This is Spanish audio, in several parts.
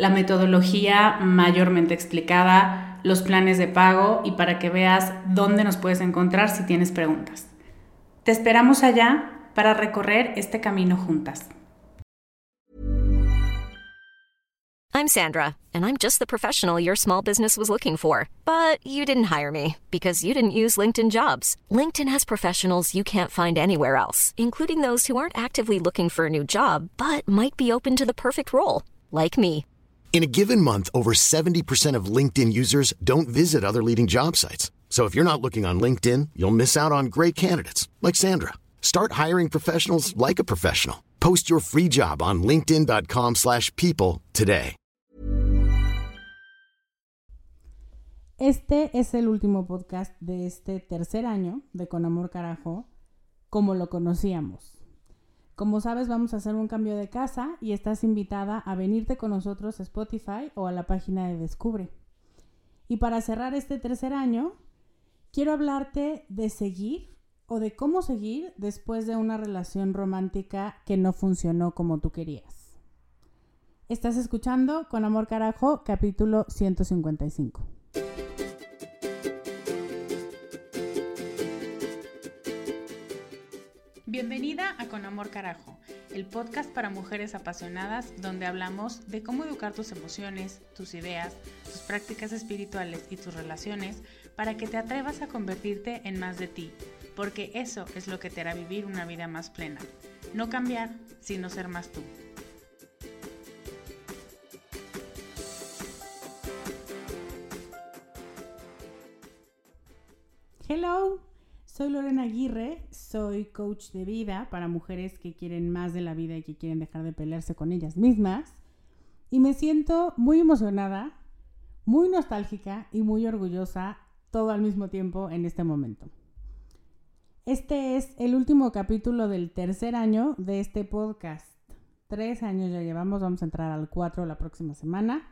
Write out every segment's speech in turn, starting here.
la metodología mayormente explicada, los planes de pago y para que veas dónde nos puedes encontrar si tienes preguntas. Te esperamos allá para recorrer este camino juntas. I'm Sandra, and I'm just the professional your small business was looking for. But you didn't hire me because you didn't use LinkedIn jobs. LinkedIn has professionals you can't find anywhere else, including those who aren't actively looking for a new job but might be open to the perfect role, like me. In a given month, over 70% of LinkedIn users don't visit other leading job sites. So if you're not looking on LinkedIn, you'll miss out on great candidates like Sandra. Start hiring professionals like a professional. Post your free job on linkedin.com/people today. Este es el último podcast de este tercer año de Con Amor Carajo, como lo conocíamos. Como sabes, vamos a hacer un cambio de casa y estás invitada a venirte con nosotros a Spotify o a la página de Descubre. Y para cerrar este tercer año, quiero hablarte de seguir o de cómo seguir después de una relación romántica que no funcionó como tú querías. Estás escuchando Con Amor Carajo, capítulo 155. Con Amor Carajo, el podcast para mujeres apasionadas donde hablamos de cómo educar tus emociones, tus ideas, tus prácticas espirituales y tus relaciones para que te atrevas a convertirte en más de ti, porque eso es lo que te hará vivir una vida más plena. No cambiar, sino ser más tú. Hello, soy Lorena Aguirre, soy coach de vida para mujeres que quieren más de la vida y que quieren dejar de pelearse con ellas mismas. Y me siento muy emocionada, muy nostálgica y muy orgullosa todo al mismo tiempo en este momento. Este es el último capítulo del tercer año de este podcast. Tres años ya llevamos, vamos a entrar al cuatro la próxima semana.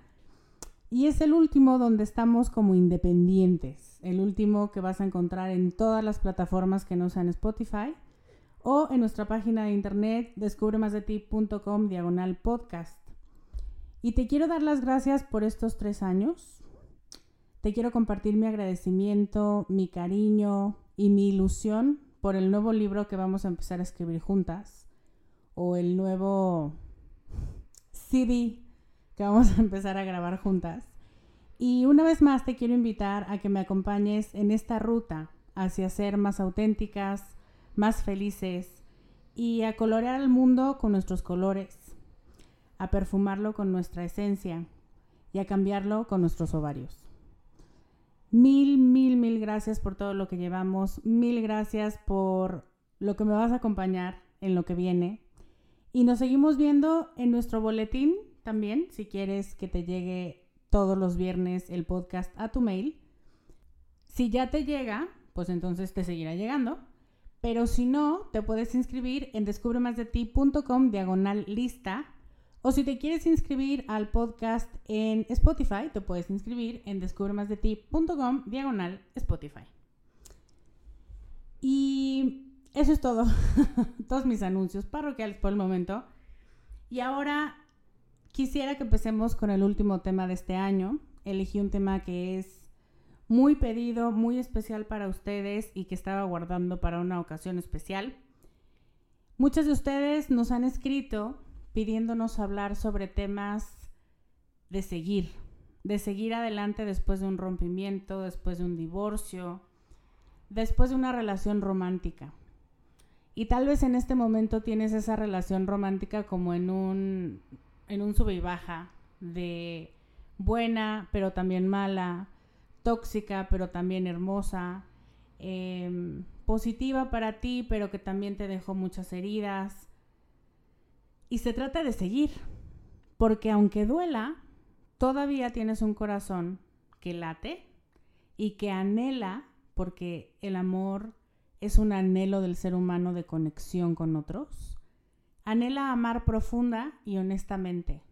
Y es el último donde estamos como independientes. El último que vas a encontrar en todas las plataformas que no sean Spotify o en nuestra página de internet descubremasdeti.com diagonal podcast. Y te quiero dar las gracias por estos tres años. Te quiero compartir mi agradecimiento, mi cariño y mi ilusión por el nuevo libro que vamos a empezar a escribir juntas o el nuevo CD que vamos a empezar a grabar juntas. Y una vez más te quiero invitar a que me acompañes en esta ruta hacia ser más auténticas, más felices y a colorear el mundo con nuestros colores, a perfumarlo con nuestra esencia y a cambiarlo con nuestros ovarios. Mil, mil, mil gracias por todo lo que llevamos, mil gracias por lo que me vas a acompañar en lo que viene. Y nos seguimos viendo en nuestro boletín también, si quieres que te llegue todos los viernes el podcast a tu mail. Si ya te llega, pues entonces te seguirá llegando. Pero si no, te puedes inscribir en descubremasdeti.com diagonal lista O si te quieres inscribir al podcast en Spotify, te puedes inscribir en descubremasdeti.com diagonal Spotify. Y eso es todo. Todos mis anuncios parroquiales por el momento. Y ahora quisiera que empecemos con el último tema de este año. Elegí un tema que es muy pedido, muy especial para ustedes y que estaba guardando para una ocasión especial. Muchos de ustedes nos han escrito pidiéndonos hablar sobre temas de seguir, de seguir adelante después de un rompimiento, después de un divorcio, después de una relación romántica. Y tal vez en este momento tienes esa relación romántica como en un, en un sube y baja de buena, pero también mala, tóxica, pero también hermosa, em, positiva para ti, pero que también te dejó muchas heridas. Y se trata de seguir, porque aunque duela, todavía tienes un corazón que late y que anhela porque el amor es un anhelo del ser humano de conexión con otros. Anhela amar profunda y honestamente.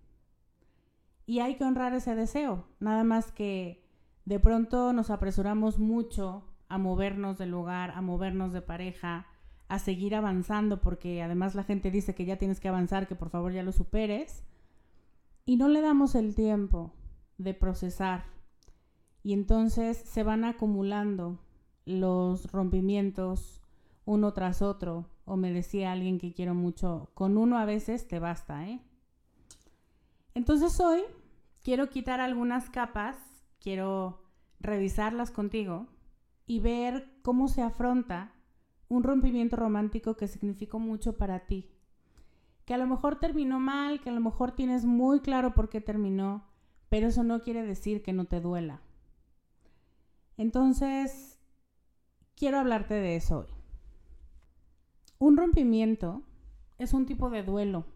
Y hay que honrar ese deseo, nada más que de pronto nos apresuramos mucho a movernos del lugar, a movernos de pareja, a seguir avanzando, porque además la gente dice que ya tienes que avanzar, que por favor ya lo superes, y no le damos el tiempo de procesar. Y entonces se van acumulando los rompimientos uno tras otro, o me decía alguien que quiero mucho, con uno a veces te basta, ¿eh? Entonces hoy quiero quitar algunas capas, quiero revisarlas contigo y ver cómo se afronta un rompimiento romántico que significó mucho para ti. Que a lo mejor terminó mal, que a lo mejor tienes muy claro por qué terminó, pero eso no quiere decir que no te duela. Entonces, quiero hablarte de eso hoy. Un rompimiento es un tipo de duelo,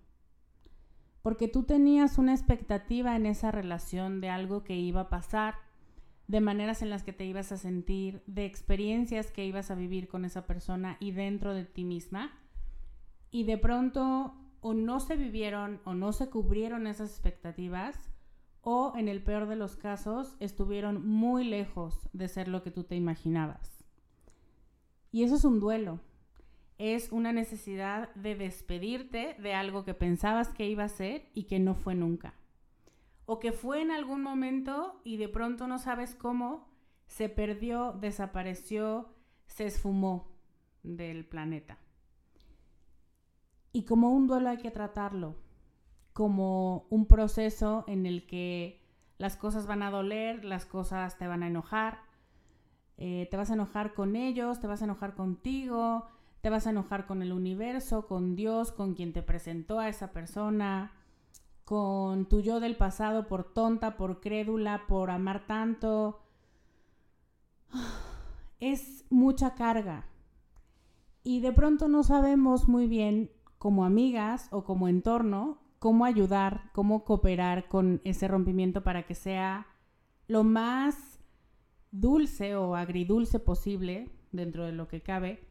porque tú tenías una expectativa en esa relación de algo que iba a pasar, de maneras en las que te ibas a sentir, de experiencias que ibas a vivir con esa persona y dentro de ti misma, y de pronto o no se vivieron o no se cubrieron esas expectativas, o en el peor de los casos estuvieron muy lejos de ser lo que tú te imaginabas. Y eso es un duelo. Es una necesidad de despedirte de algo que pensabas que iba a ser y que no fue nunca. O que fue en algún momento y de pronto no sabes cómo, se perdió, desapareció, se esfumó del planeta. Y como un duelo hay que tratarlo, como un proceso en el que las cosas van a doler, las cosas te van a enojar, eh, te vas a enojar con ellos, te vas a enojar contigo, te vas a enojar con el universo, con Dios, con quien te presentó a esa persona, con tu yo del pasado por tonta, por crédula, por amar tanto. Es mucha carga. Y de pronto no sabemos muy bien, como amigas o como entorno, cómo ayudar, cómo cooperar con ese rompimiento para que sea lo más dulce o agridulce posible dentro de lo que cabe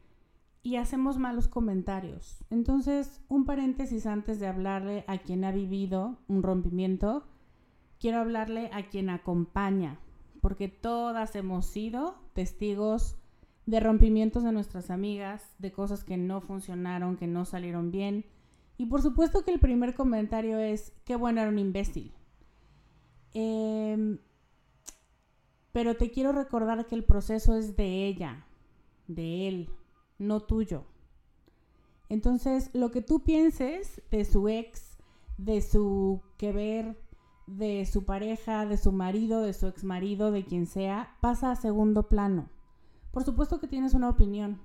y hacemos malos comentarios. Entonces, un paréntesis antes de hablarle a quien ha vivido un rompimiento, quiero hablarle a quien acompaña, porque todas hemos sido testigos de rompimientos de nuestras amigas, de cosas que no funcionaron, que no salieron bien. Y por supuesto que el primer comentario es, qué bueno era un imbécil. Eh, pero te quiero recordar que el proceso es de ella, de él, no tuyo. Entonces, lo que tú pienses de su ex, de su que ver, de su pareja, de su marido, de su ex marido, de quien sea, pasa a segundo plano. Por supuesto que tienes una opinión,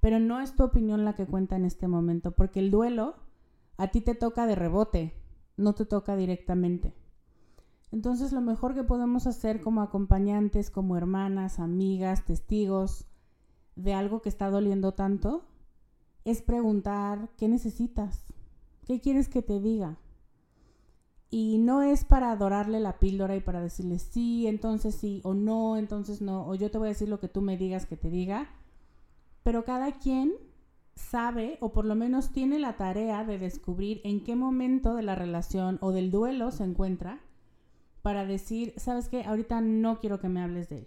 pero no es tu opinión la que cuenta en este momento, porque el duelo a ti te toca de rebote, no te toca directamente. Entonces lo mejor que podemos hacer como acompañantes, como hermanas, amigas, testigos de algo que está doliendo tanto, es preguntar qué necesitas, qué quieres que te diga. Y no es para adorarle la píldora y para decirle sí, entonces sí, o no, entonces no, o yo te voy a decir lo que tú me digas que te diga, pero cada quien sabe o por lo menos tiene la tarea de descubrir en qué momento de la relación o del duelo se encuentra para decir, sabes qué, ahorita no quiero que me hables de él.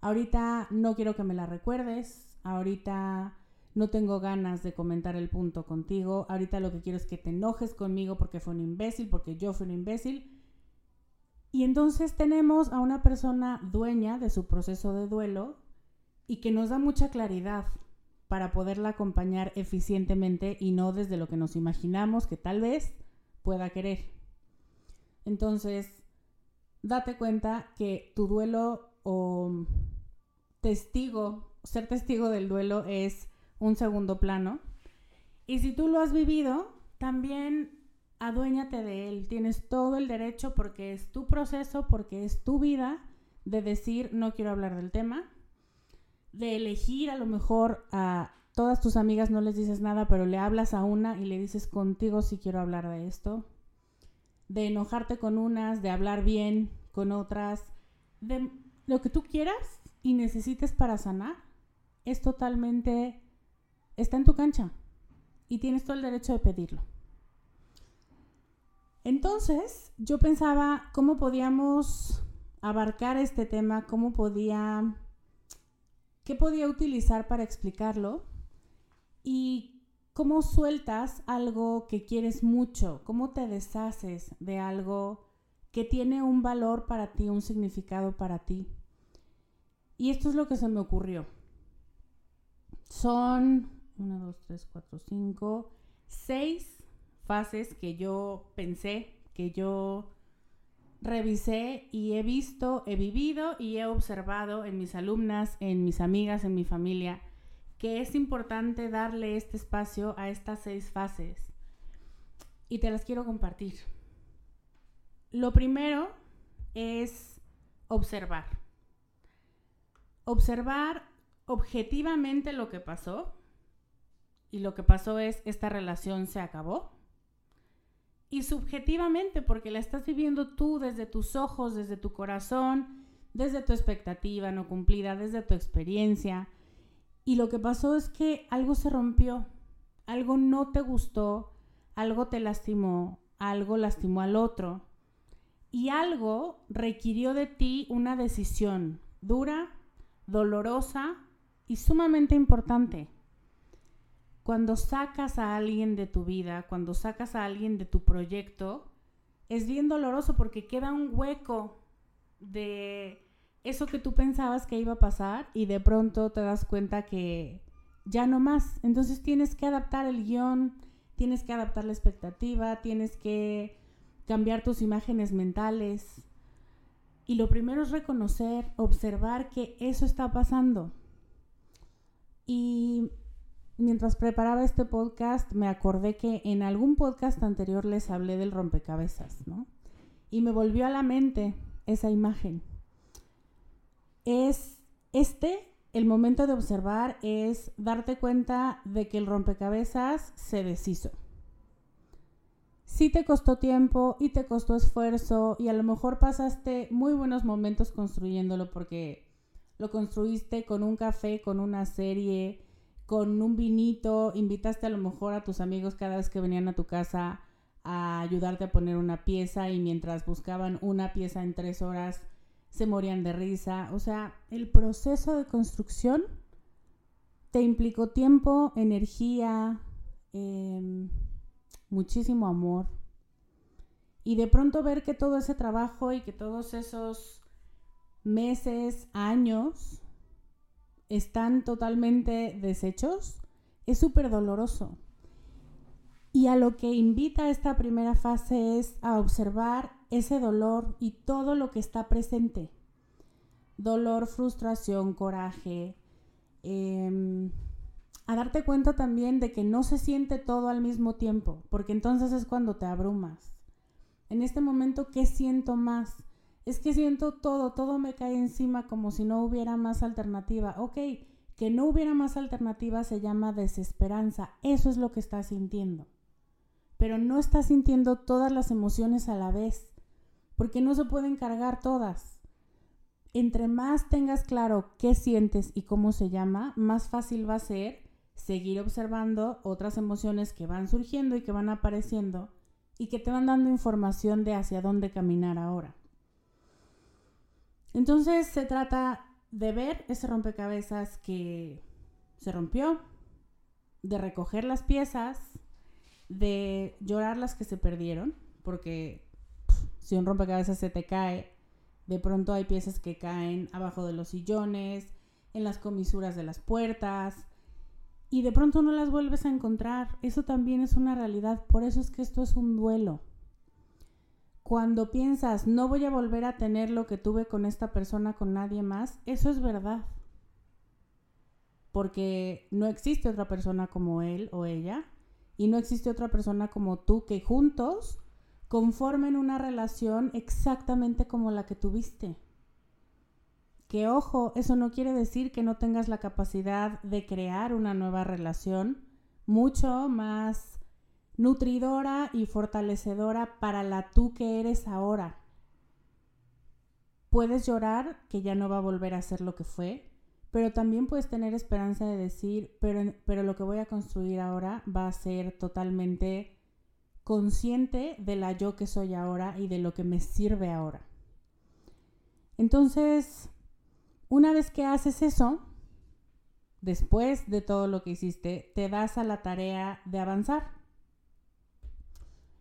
Ahorita no quiero que me la recuerdes. Ahorita no tengo ganas de comentar el punto contigo. Ahorita lo que quiero es que te enojes conmigo porque fue un imbécil, porque yo fui un imbécil. Y entonces tenemos a una persona dueña de su proceso de duelo y que nos da mucha claridad para poderla acompañar eficientemente y no desde lo que nos imaginamos que tal vez pueda querer. Entonces, date cuenta que tu duelo o testigo, ser testigo del duelo es un segundo plano. Y si tú lo has vivido, también aduéñate de él. Tienes todo el derecho porque es tu proceso, porque es tu vida de decir no quiero hablar del tema de elegir a lo mejor a todas tus amigas no les dices nada, pero le hablas a una y le dices contigo si quiero hablar de esto. De enojarte con unas, de hablar bien con otras, de lo que tú quieras y necesites para sanar, es totalmente, está en tu cancha y tienes todo el derecho de pedirlo. Entonces, yo pensaba cómo podíamos abarcar este tema, cómo podía qué podía utilizar para explicarlo y cómo sueltas algo que quieres mucho, cómo te deshaces de algo que tiene un valor para ti, un significado para ti. Y esto es lo que se me ocurrió. Son 1, 2, 3, 4, 5, 6 fases que yo pensé, que yo revisé y he visto, he vivido y he observado en mis alumnas, en mis amigas, en mi familia, que es importante darle este espacio a estas seis fases. Y te las quiero compartir. Lo primero es observar. Observar objetivamente lo que pasó. Y lo que pasó es, esta relación se acabó y subjetivamente, porque la estás viviendo tú desde tus ojos, desde tu corazón, desde tu expectativa no cumplida, desde tu experiencia. Y lo que pasó es que algo se rompió, algo no te gustó, algo te lastimó, algo lastimó al otro. Y algo requirió de ti una decisión dura, dolorosa y sumamente importante cuando sacas a alguien de tu vida, cuando sacas a alguien de tu proyecto, es bien doloroso porque queda un hueco de eso que tú pensabas que iba a pasar y de pronto te das cuenta que ya no más. Entonces tienes que adaptar el guion, tienes que adaptar la expectativa, tienes que cambiar tus imágenes mentales. Y lo primero es reconocer, observar que eso está pasando. Y mientras preparaba este podcast me acordé que en algún podcast anterior les hablé del rompecabezas, ¿no? Y me volvió a la mente esa imagen. Es este el momento de observar es darte cuenta de que el rompecabezas se deshizo. Sí te costó tiempo y te costó esfuerzo y a lo mejor pasaste muy buenos momentos construyéndolo porque lo construiste con un café, con una serie, con un vinito, invitaste a lo mejor a tus amigos cada vez que venían a tu casa a ayudarte a poner una pieza y mientras buscaban una pieza en tres horas se morían de risa. O sea, el proceso de construcción te implicó tiempo, energía, em, muchísimo amor. Y de pronto ver que todo ese trabajo y que todos esos meses, años, están totalmente deshechos, es súper doloroso. Y a lo que invita esta primera fase es a observar ese dolor y todo lo que está presente. Dolor, frustración, coraje. Em, a darte cuenta también de que no se siente todo al mismo tiempo, porque entonces es cuando te abrumas. En este momento, ¿qué siento más? es que siento todo, todo me cae encima como si no hubiera más alternativa. Ok, que no hubiera más alternativa se llama desesperanza. Eso es lo que estás sintiendo. Pero no estás sintiendo todas las emociones a la vez, porque no se pueden cargar todas. Entre más tengas claro qué sientes y cómo se llama, más fácil va a ser seguir observando otras emociones que van surgiendo y que van apareciendo y que te van dando información de hacia dónde caminar ahora. Entonces se trata de ver ese rompecabezas que se rompió, de recoger las piezas, de llorar las que se perdieron, porque si un rompecabezas se te cae, de pronto hay piezas que caen abajo de los sillones, en las comisuras de las puertas, y de pronto no las vuelves a encontrar. Eso también es una realidad, por eso es que esto es un duelo. Cuando piensas, no voy a volver a tener lo que tuve con esta persona, con nadie más, eso es verdad. Porque no existe otra persona como él o ella y no existe otra persona como tú que juntos conformen una relación exactamente como la que tuviste. Que ojo, eso no quiere decir que no tengas la capacidad de crear una nueva relación mucho más nutridora y fortalecedora para la tú que eres ahora. Puedes llorar que ya no va a volver a ser lo que fue, pero también puedes tener esperanza de decir, pero, pero lo que voy a construir ahora va a ser totalmente consciente de la yo que soy ahora y de lo que me sirve ahora. Entonces, una vez que haces eso, después de todo lo que hiciste, te das a la tarea de avanzar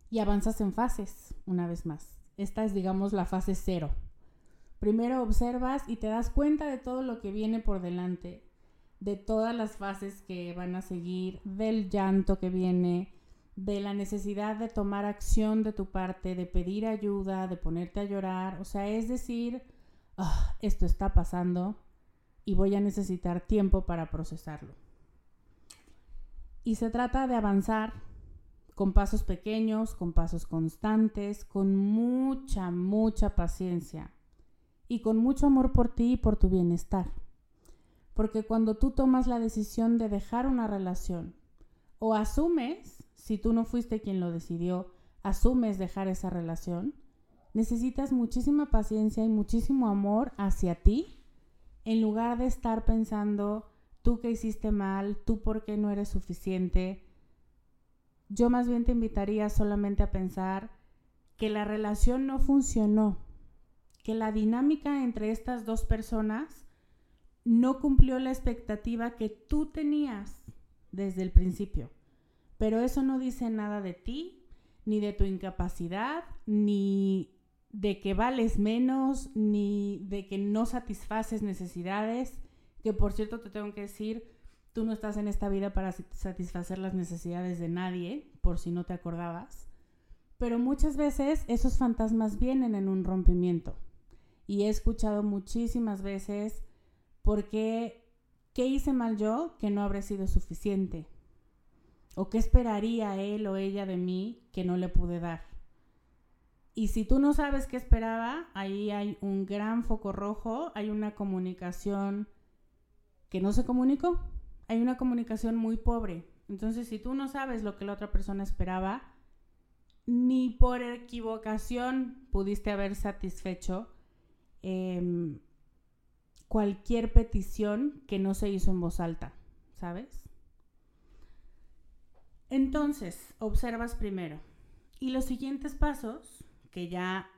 y avanzas en fases una vez más. Esta es, digamos, la fase cero. Primero observas y te das cuenta de todo lo que viene por delante, de todas las fases que van a seguir, del llanto que viene, de la necesidad de tomar acción de tu parte, de pedir ayuda, de ponerte a llorar. O sea, es decir, ah, esto está pasando y voy a necesitar tiempo para procesarlo. Y se trata de avanzar con pasos pequeños, con pasos constantes, con mucha, mucha paciencia y con mucho amor por ti y por tu bienestar. Porque cuando tú tomas la decisión de dejar una relación o asumes, si tú no fuiste quien lo decidió, asumes dejar esa relación, necesitas muchísima paciencia y muchísimo amor hacia ti en lugar de estar pensando tú que hiciste mal, tú por qué no eres suficiente, yo más bien te invitaría solamente a pensar que la relación no funcionó, que la dinámica entre estas dos personas no cumplió la expectativa que tú tenías desde el principio. Pero eso no dice nada de ti, ni de tu incapacidad, ni de que vales menos, ni de que no satisfaces necesidades, que por cierto te tengo que decir, Tú no estás en esta vida para satisfacer las necesidades de nadie, por si no te acordabas. Pero muchas veces esos fantasmas vienen en un rompimiento. Y he escuchado muchísimas veces por qué, qué hice mal yo que no habré sido suficiente. O qué esperaría él o ella de mí que no le pude dar. Y si tú no sabes qué esperaba, ahí hay un gran foco rojo, hay una comunicación que no se comunicó hay una comunicación muy pobre. Entonces, si tú no sabes lo que la otra persona esperaba, ni por equivocación pudiste haber satisfecho em, cualquier petición que no se hizo en voz alta, ¿sabes? Entonces, observas primero. Y los siguientes pasos, que ya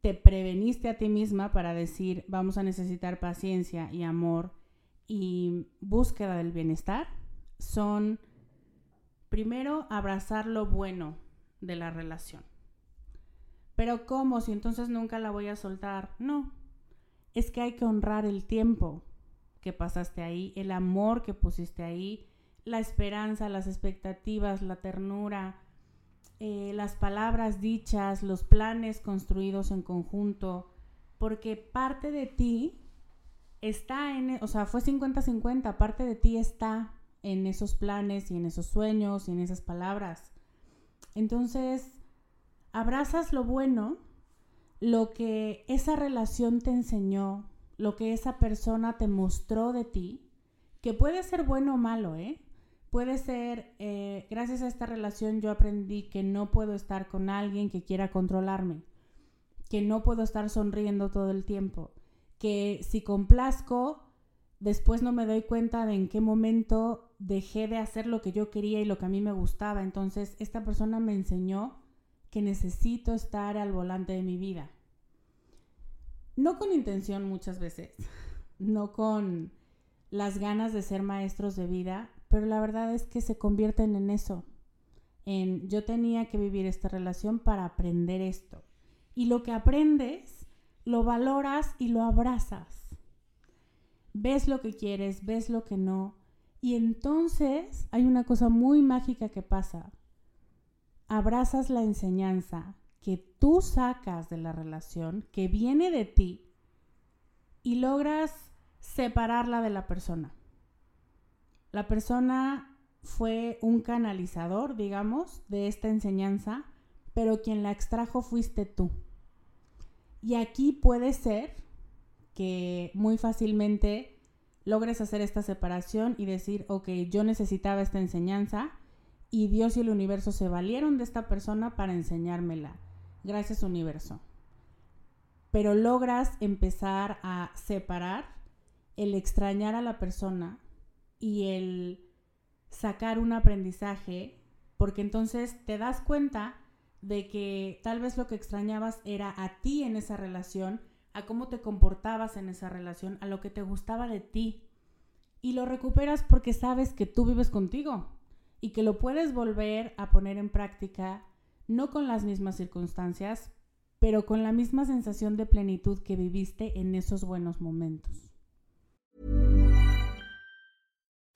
te preveniste a ti misma para decir, vamos a necesitar paciencia y amor y búsqueda del bienestar son, primero, abrazar lo bueno de la relación. Pero ¿cómo? Si entonces nunca la voy a soltar. No, es que hay que honrar el tiempo que pasaste ahí, el amor que pusiste ahí, la esperanza, las expectativas, la ternura, eh, las palabras dichas, los planes construidos en conjunto, porque parte de ti está en, o sea, fue 50-50, parte de ti está en esos planes y en esos sueños y en esas palabras. Entonces, abrazas lo bueno, lo que esa relación te enseñó, lo que esa persona te mostró de ti, que puede ser bueno o malo, ¿eh? Puede ser, eh, gracias a esta relación yo aprendí que no puedo estar con alguien que quiera controlarme, que no puedo estar sonriendo todo el tiempo, que si complazco después no me doy cuenta de en qué momento dejé de hacer lo que yo quería y lo que a mí me gustaba. Entonces, esta persona me enseñó que necesito estar al volante de mi vida. No con intención muchas veces, no con las ganas de ser maestros de vida, pero la verdad es que se convierten en eso, en yo tenía que vivir esta relación para aprender esto. Y lo que aprendes, lo valoras y lo abrazas. Ves lo que quieres, ves lo que no. Y entonces hay una cosa muy mágica que pasa. Abrazas la enseñanza que tú sacas de la relación, que viene de ti, y logras separarla de la persona. La persona fue un canalizador, digamos, de esta enseñanza, pero quien la extrajo fuiste tú. Y aquí puede ser que muy fácilmente logres hacer esta separación y decir, ok, yo necesitaba esta enseñanza y Dios y el universo se valieron de esta persona para enseñármela. Gracias universo. Pero logras empezar a separar el extrañar a la persona y el sacar un aprendizaje, porque entonces te das cuenta de que tal vez lo que extrañabas era a ti en esa relación, a cómo te comportabas en esa relación, a lo que te gustaba de ti. Y lo recuperas porque sabes que tú vives contigo y que lo puedes volver a poner en práctica, no con las mismas circunstancias, pero con la misma sensación de plenitud que viviste en esos buenos momentos.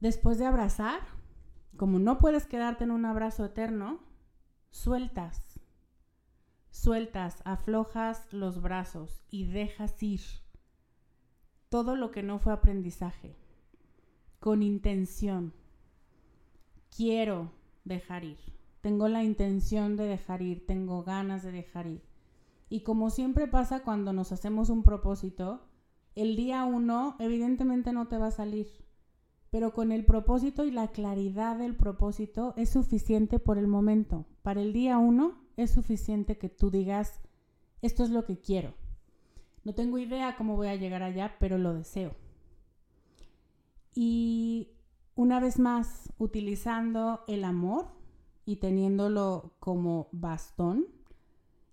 Después de abrazar, como no puedes quedarte en un abrazo eterno, sueltas. Sueltas, aflojas los brazos y dejas ir todo lo que no fue aprendizaje, con intención. Quiero dejar ir. Tengo la intención de dejar ir, tengo ganas de dejar ir. Y como siempre pasa cuando nos hacemos un propósito, el día uno evidentemente no te va a salir pero con el propósito y la claridad del propósito es suficiente por el momento. Para el día uno es suficiente que tú digas, esto es lo que quiero. No tengo idea cómo voy a llegar allá, pero lo deseo. Y una vez más, utilizando el amor y teniéndolo como bastón,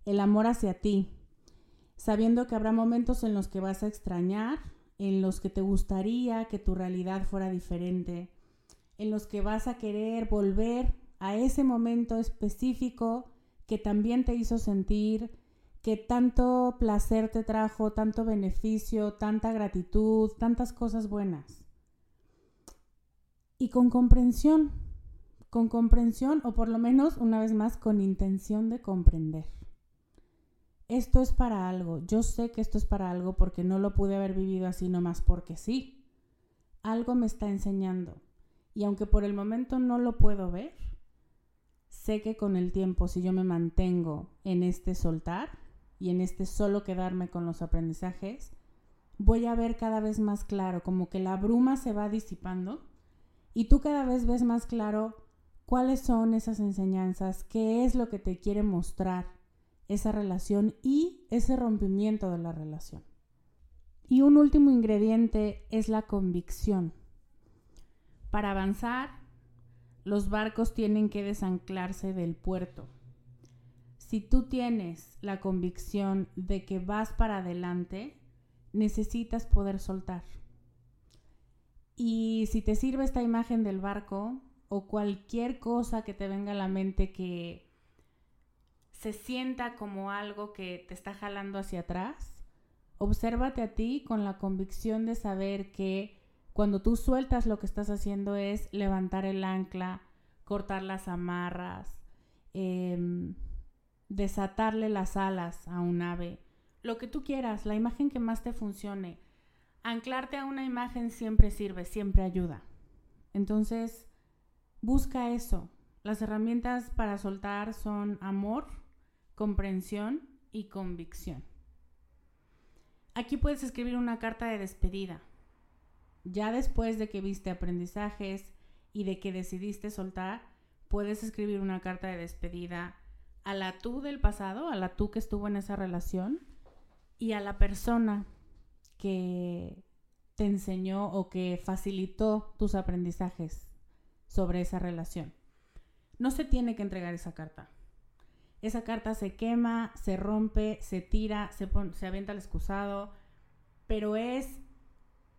el amor hacia ti, sabiendo que habrá momentos en los que vas a extrañar, en los que te gustaría que tu realidad fuera diferente, en los que vas a querer volver a ese momento específico que también te hizo sentir, que tanto placer te trajo, tanto beneficio, tanta gratitud, tantas cosas buenas. Y con comprensión, con comprensión o por lo menos una vez más con intención de comprender esto es para algo, yo sé que esto es para algo porque no lo pude haber vivido así nomás porque sí. Algo me está enseñando. Y aunque por el momento no lo puedo ver, sé que con el tiempo, si yo me mantengo en este soltar y en este solo quedarme con los aprendizajes, voy a ver cada vez más claro, como que la bruma se va disipando y tú cada vez ves más claro cuáles son esas enseñanzas, qué es lo que te quiere mostrar esa relación y ese rompimiento de la relación. Y un último ingrediente es la convicción. Para avanzar, los barcos tienen que desanclarse del puerto. Si tú tienes la convicción de que vas para adelante, necesitas poder soltar. Y si te sirve esta imagen del barco o cualquier cosa que te venga a la mente que se sienta como algo que te está jalando hacia atrás, obsérvate a ti con la convicción de saber que cuando tú sueltas lo que estás haciendo es levantar el ancla, cortar las amarras, em, desatarle las alas a un ave, lo que tú quieras, la imagen que más te funcione. Anclarte a una imagen siempre sirve, siempre ayuda. Entonces, busca eso. Las herramientas para soltar son amor, comprensión y convicción. Aquí puedes escribir una carta de despedida. Ya después de que viste aprendizajes y de que decidiste soltar, puedes escribir una carta de despedida a la tú del pasado, a la tú que estuvo en esa relación y a la persona que te enseñó o que facilitó tus aprendizajes sobre esa relación. No se tiene que entregar esa carta. Esa carta se quema, se rompe, se tira, se, se avienta al excusado, pero es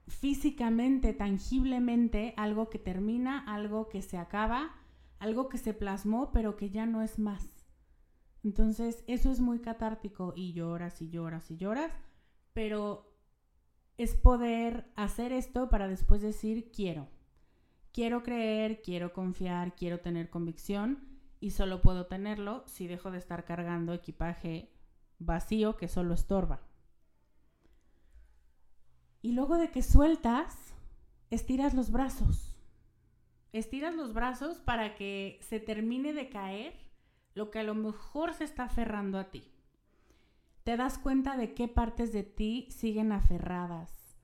físicamente, tangiblemente, algo que termina, algo que se acaba, algo que se plasmó, pero que ya no es más. Entonces, eso es muy catártico y lloras y lloras y lloras, pero es poder hacer esto para después decir quiero. Quiero creer, quiero confiar, quiero tener convicción y solo puedo tenerlo si dejo de estar cargando equipaje vacío que solo estorba. Y luego de que sueltas, estiras los brazos. Estiras los brazos para que se termine de caer lo que a lo mejor se está aferrando a ti. Te das cuenta de qué partes de ti siguen aferradas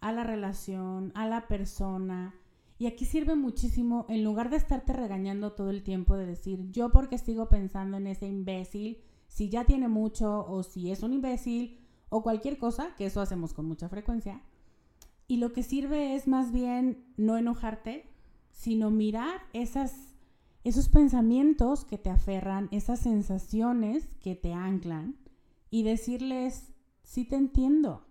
a la relación, a la persona. Y aquí sirve muchísimo, en lugar de estarte regañando todo el tiempo, de decir, yo porque sigo pensando en ese imbécil, si ya tiene mucho o si es un imbécil o cualquier cosa, que eso hacemos con mucha frecuencia. Y lo que sirve es más bien no enojarte, sino mirar esas, esos pensamientos que te aferran, esas sensaciones que te anclan y decirles, sí te entiendo.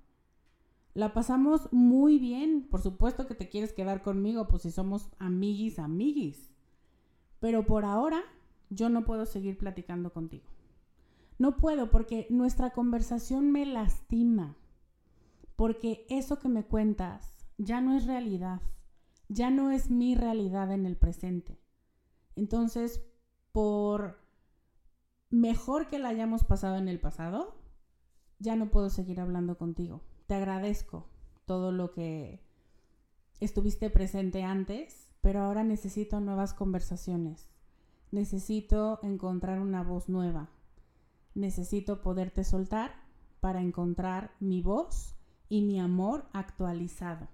La pasamos muy bien. Por supuesto que te quieres quedar conmigo, pues si somos amiguis, amiguis. Pero por ahora yo no puedo seguir platicando contigo. No puedo porque nuestra conversación me lastima. Porque eso que me cuentas ya no es realidad ya no es mi realidad en el presente. Entonces, por mejor que la hayamos pasado en el pasado, ya no puedo seguir hablando contigo. Te agradezco todo lo que estuviste presente antes, pero ahora necesito nuevas conversaciones. Necesito encontrar una voz nueva. Necesito poderte soltar para encontrar mi voz y mi amor actualizado.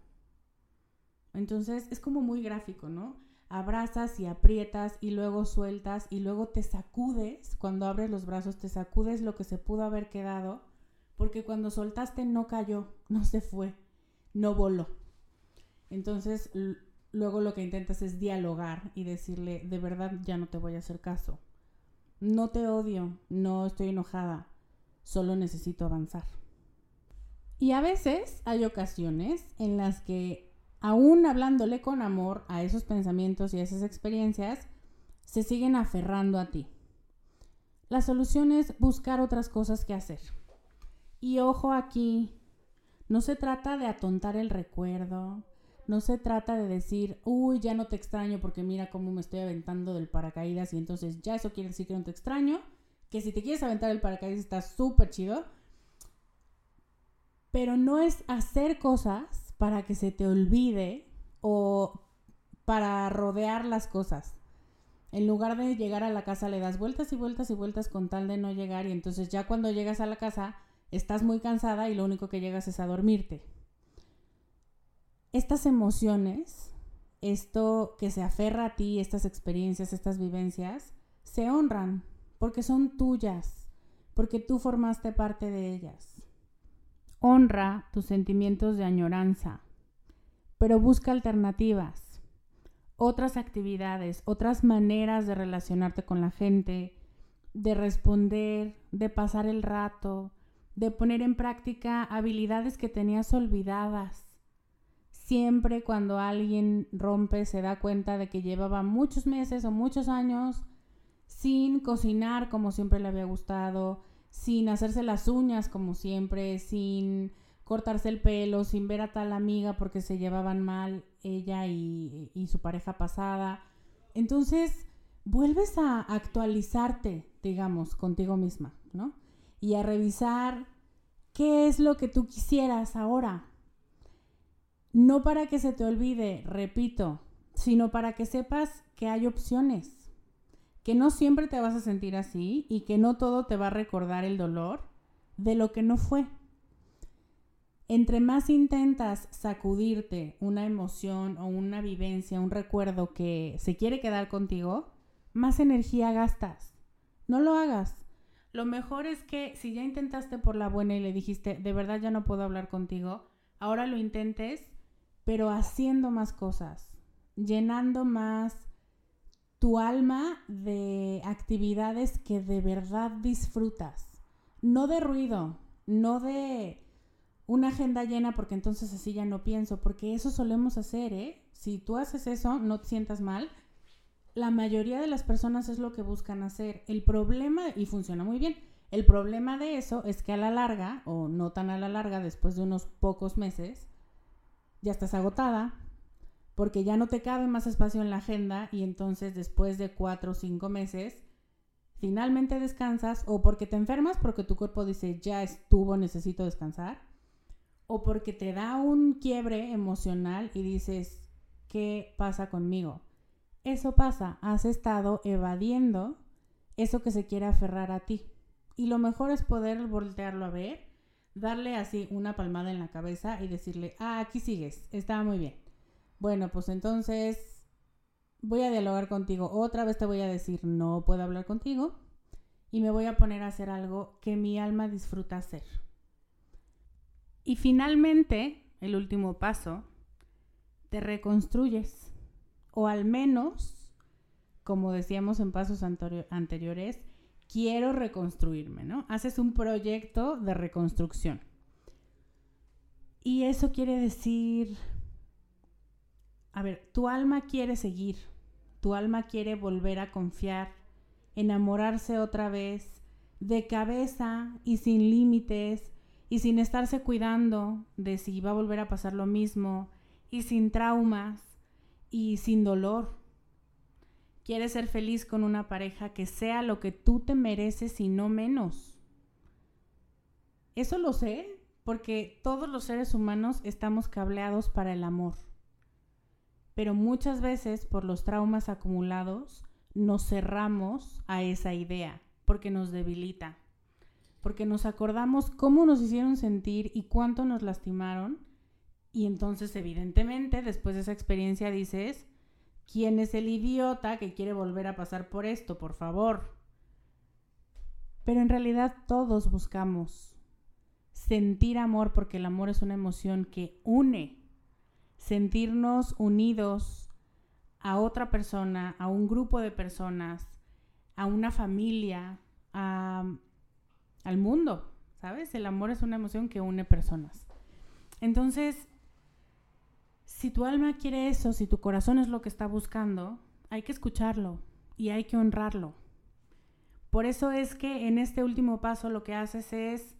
Entonces es como muy gráfico, ¿no? Abrazas y aprietas y luego sueltas y luego te sacudes, cuando abres los brazos te sacudes lo que se pudo haber quedado, porque cuando soltaste no cayó, no se fue, no voló. Entonces luego lo que intentas es dialogar y decirle, de verdad ya no te voy a hacer caso. No te odio, no estoy enojada, solo necesito avanzar. Y a veces hay ocasiones en las que aún hablándole con amor a esos pensamientos y a esas experiencias, se siguen aferrando a ti. La solución es buscar otras cosas que hacer. Y ojo aquí, no se trata de atontar el recuerdo, no se trata de decir, uy, ya no te extraño porque mira cómo me estoy aventando del paracaídas y entonces ya eso quiere decir que no te extraño, que si te quieres aventar el paracaídas está súper chido, pero no es hacer cosas para que se te olvide o para rodear las cosas. En lugar de llegar a la casa le das vueltas y vueltas y vueltas con tal de no llegar y entonces ya cuando llegas a la casa estás muy cansada y lo único que llegas es a dormirte. Estas emociones, esto que se aferra a ti, estas experiencias, estas vivencias, se honran porque son tuyas, porque tú formaste parte de ellas. Honra tus sentimientos de añoranza, pero busca alternativas, otras actividades, otras maneras de relacionarte con la gente, de responder, de pasar el rato, de poner en práctica habilidades que tenías olvidadas. Siempre cuando alguien rompe se da cuenta de que llevaba muchos meses o muchos años sin cocinar como siempre le había gustado, sin hacerse las uñas como siempre, sin cortarse el pelo, sin ver a tal amiga porque se llevaban mal ella y, su pareja pasada. Entonces, vuelves a actualizarte, digamos, contigo misma, ¿no? Y a revisar ¿Qué es lo que tú quisieras ahora? No para que se te olvide, repito, sino para que sepas que hay opciones, que no siempre te vas a sentir así y que no todo te va a recordar el dolor de lo que no fue. Entre más intentas sacudirte una emoción o una vivencia, un recuerdo que se quiere quedar contigo, más energía gastas. No lo hagas. Lo mejor es que si ya intentaste por la buena y le dijiste, de verdad ya no puedo hablar contigo, ahora lo intentes, pero haciendo más cosas, llenando más tu alma de actividades que de verdad disfrutas. No de ruido, no de una agenda llena porque entonces así ya no pienso, porque eso solemos hacer, ¿eh? Si tú haces eso, no te sientas mal. La mayoría de las personas es lo que buscan hacer. El problema, y funciona muy bien, el problema de eso es que a la larga, o no tan a la larga, después de unos pocos meses, ya estás agotada, porque ya no te cabe más espacio en la agenda y entonces después de cuatro o cinco meses, finalmente descansas o porque te enfermas, porque tu cuerpo dice, ya estuvo, necesito descansar o porque te da un quiebre emocional y dices, ¿qué pasa conmigo? Eso pasa, has estado evadiendo eso que se quiere aferrar a ti. Y lo mejor es poder voltearlo a ver, darle así una palmada en la cabeza y decirle, ah, aquí sigues, está muy bien. Bueno, pues entonces voy a dialogar contigo. Otra vez te voy a decir, no puedo hablar contigo. Y me voy a poner a hacer algo que mi alma disfruta hacer. Y finalmente, el último paso, te reconstruyes. O al menos, como decíamos en pasos anteriores, quiero reconstruirme, ¿no? Haces un proyecto de reconstrucción. Y eso quiere decir, a ver, tu alma quiere seguir, tu alma quiere volver a confiar, enamorarse otra vez, de cabeza y sin límites, y sin estarse cuidando de si va a volver a pasar lo mismo y sin traumas y sin dolor. Quieres ser feliz con una pareja que sea lo que tú te mereces y no menos. Eso lo sé porque todos los seres humanos estamos cableados para el amor. Pero muchas veces por los traumas acumulados nos cerramos a esa idea porque nos debilita porque nos acordamos cómo nos hicieron sentir y cuánto nos lastimaron. Y entonces, evidentemente, después de esa experiencia dices, ¿quién es el idiota que quiere volver a pasar por esto? Por favor. Pero en realidad todos buscamos sentir amor porque el amor es una emoción que une. Sentirnos unidos a otra persona, a un grupo de personas, a una familia, a al mundo, ¿sabes? El amor es una emoción que une personas. Entonces, si tu alma quiere eso, si tu corazón es lo que está buscando, hay que escucharlo y hay que honrarlo. Por eso es que en este último paso lo que haces es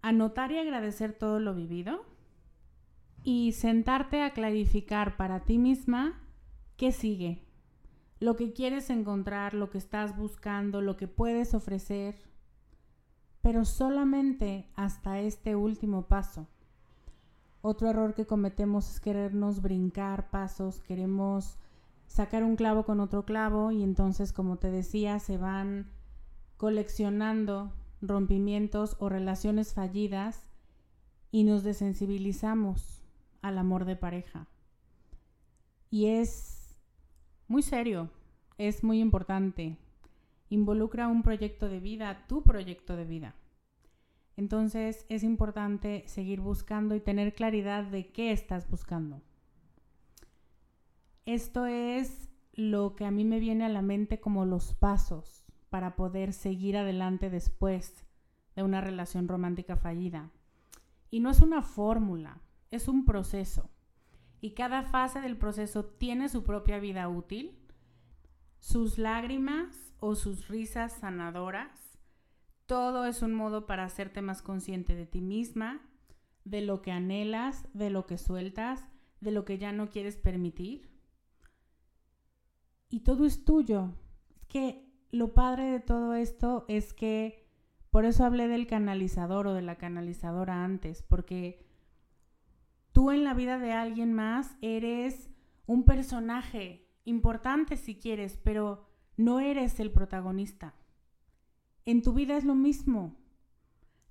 anotar y agradecer todo lo vivido y sentarte a clarificar para ti misma qué sigue, lo que quieres encontrar, lo que estás buscando, lo que puedes ofrecer, pero solamente hasta este último paso. Otro error que cometemos es querernos brincar pasos, queremos sacar un clavo con otro clavo y entonces, como te decía, se van coleccionando rompimientos o relaciones fallidas y nos desensibilizamos al amor de pareja. Y es muy serio, es muy importante involucra un proyecto de vida, tu proyecto de vida. Entonces es importante seguir buscando y tener claridad de qué estás buscando. Esto es lo que a mí me viene a la mente como los pasos para poder seguir adelante después de una relación romántica fallida. Y no es una fórmula, es un proceso. Y cada fase del proceso tiene su propia vida útil, sus lágrimas o sus risas sanadoras. Todo es un modo para hacerte más consciente de ti misma, de lo que anhelas, de lo que sueltas, de lo que ya no quieres permitir. Y todo es tuyo. Es que lo padre de todo esto es que Por eso hablé del canalizador o de la canalizadora antes, porque tú en la vida de alguien más eres un personaje importante si quieres, pero no eres el protagonista. En tu vida es lo mismo.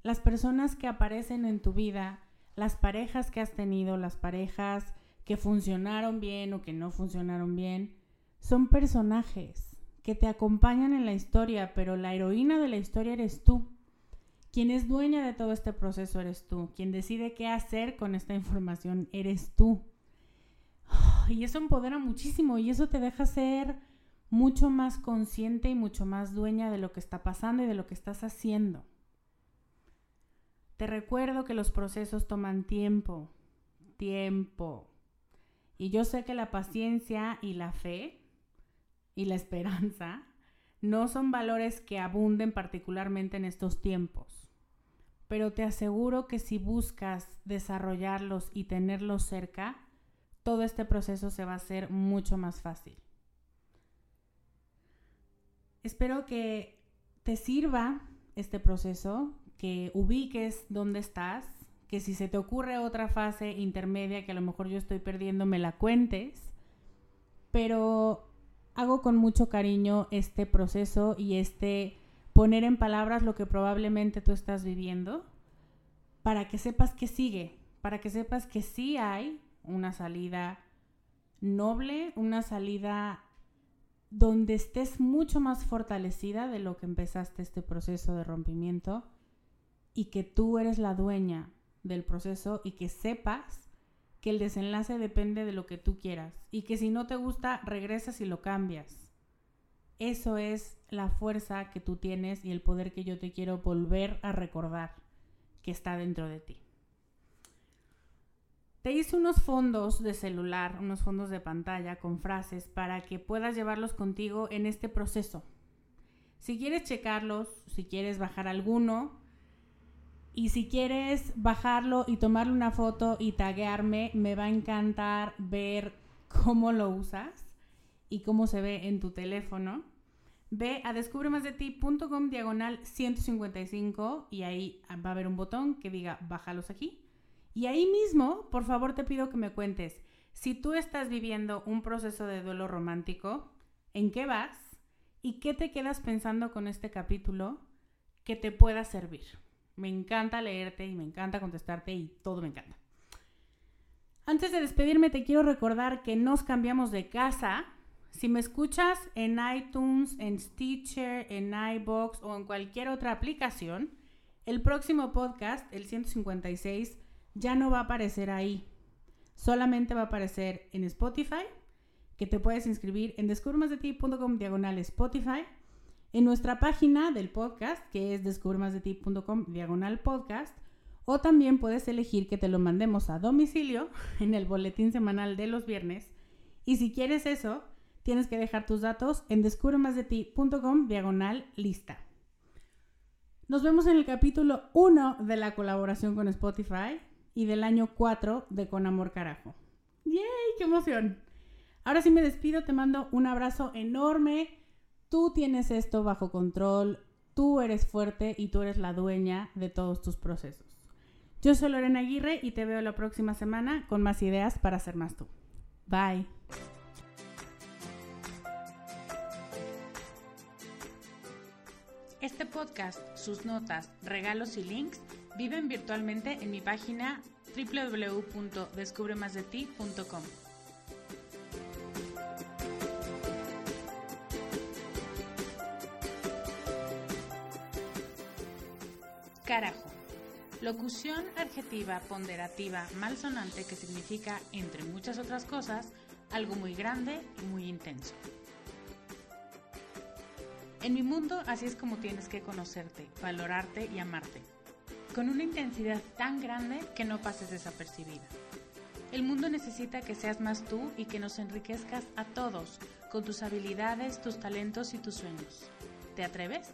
Las personas que aparecen en tu vida, las parejas que has tenido, las parejas que funcionaron bien o que no funcionaron bien, son personajes que te acompañan en la historia, pero la heroína de la historia eres tú. Quien es dueña de todo este proceso eres tú. Quien decide qué hacer con esta información eres tú. Y eso empodera muchísimo y eso te deja ser mucho más consciente y mucho más dueña de lo que está pasando y de lo que estás haciendo. Te recuerdo que los procesos toman tiempo, tiempo. Y yo sé que la paciencia y la fe y la esperanza no son valores que abunden particularmente en estos tiempos. Pero te aseguro que si buscas desarrollarlos y tenerlos cerca, todo este proceso se va a hacer mucho más fácil. Espero que te sirva este proceso, que ubiques dónde estás, que si se te ocurre otra fase intermedia que a lo mejor yo estoy perdiendo, me la cuentes, pero hago con mucho cariño este proceso y este poner en palabras lo que probablemente tú estás viviendo para que sepas que sigue, para que sepas que sí hay una salida noble, una salida donde estés mucho más fortalecida de lo que empezaste este proceso de rompimiento y que tú eres la dueña del proceso y que sepas que el desenlace depende de lo que tú quieras y que si no te gusta regresas y lo cambias. Eso es la fuerza que tú tienes y el poder que yo te quiero volver a recordar que está dentro de ti. Te hice unos fondos de celular, unos fondos de pantalla con frases para que puedas llevarlos contigo en este proceso. Si quieres checarlos, si quieres bajar alguno y si quieres bajarlo y tomarle una foto y taguearme, me va a encantar ver cómo lo usas y cómo se ve en tu teléfono. Ve a descubremasdeti.com diagonal 155 y ahí va a haber un botón que diga bájalos aquí y ahí mismo, por favor, te pido que me cuentes, si tú estás viviendo un proceso de duelo romántico, ¿en qué vas? ¿Y qué te quedas pensando con este capítulo que te pueda servir? Me encanta leerte y me encanta contestarte y todo me encanta. Antes de despedirme, te quiero recordar que nos cambiamos de casa. Si me escuchas en iTunes, en Stitcher, en iBox o en cualquier otra aplicación, el próximo podcast, el 156, ya no va a aparecer ahí. Solamente va a aparecer en Spotify, que te puedes inscribir en descubremasdeti.com diagonal Spotify, en nuestra página del podcast, que es descubremasdeti.com diagonal podcast, o también puedes elegir que te lo mandemos a domicilio en el boletín semanal de los viernes. Y si quieres eso, tienes que dejar tus datos en descubremasdeti.com diagonal lista. Nos vemos en el capítulo 1 de la colaboración con Spotify y del año 4 de Con Amor Carajo. ¡Yay! ¡Qué emoción! Ahora sí me despido, te mando un abrazo enorme. Tú tienes esto bajo control, tú eres fuerte y tú eres la dueña de todos tus procesos. Yo soy Lorena Aguirre y te veo la próxima semana con más ideas para ser más tú. Bye. Este podcast, sus notas, regalos y links viven virtualmente en mi página www.descubremasdeti.com. Carajo. Locución adjetiva ponderativa malsonante que significa, entre muchas otras cosas, algo muy grande y muy intenso. En mi mundo así es como tienes que conocerte, valorarte y amarte, con una intensidad tan grande que no pases desapercibida. El mundo necesita que seas más tú y que nos enriquezcas a todos con tus habilidades, tus talentos y tus sueños. ¿Te atreves?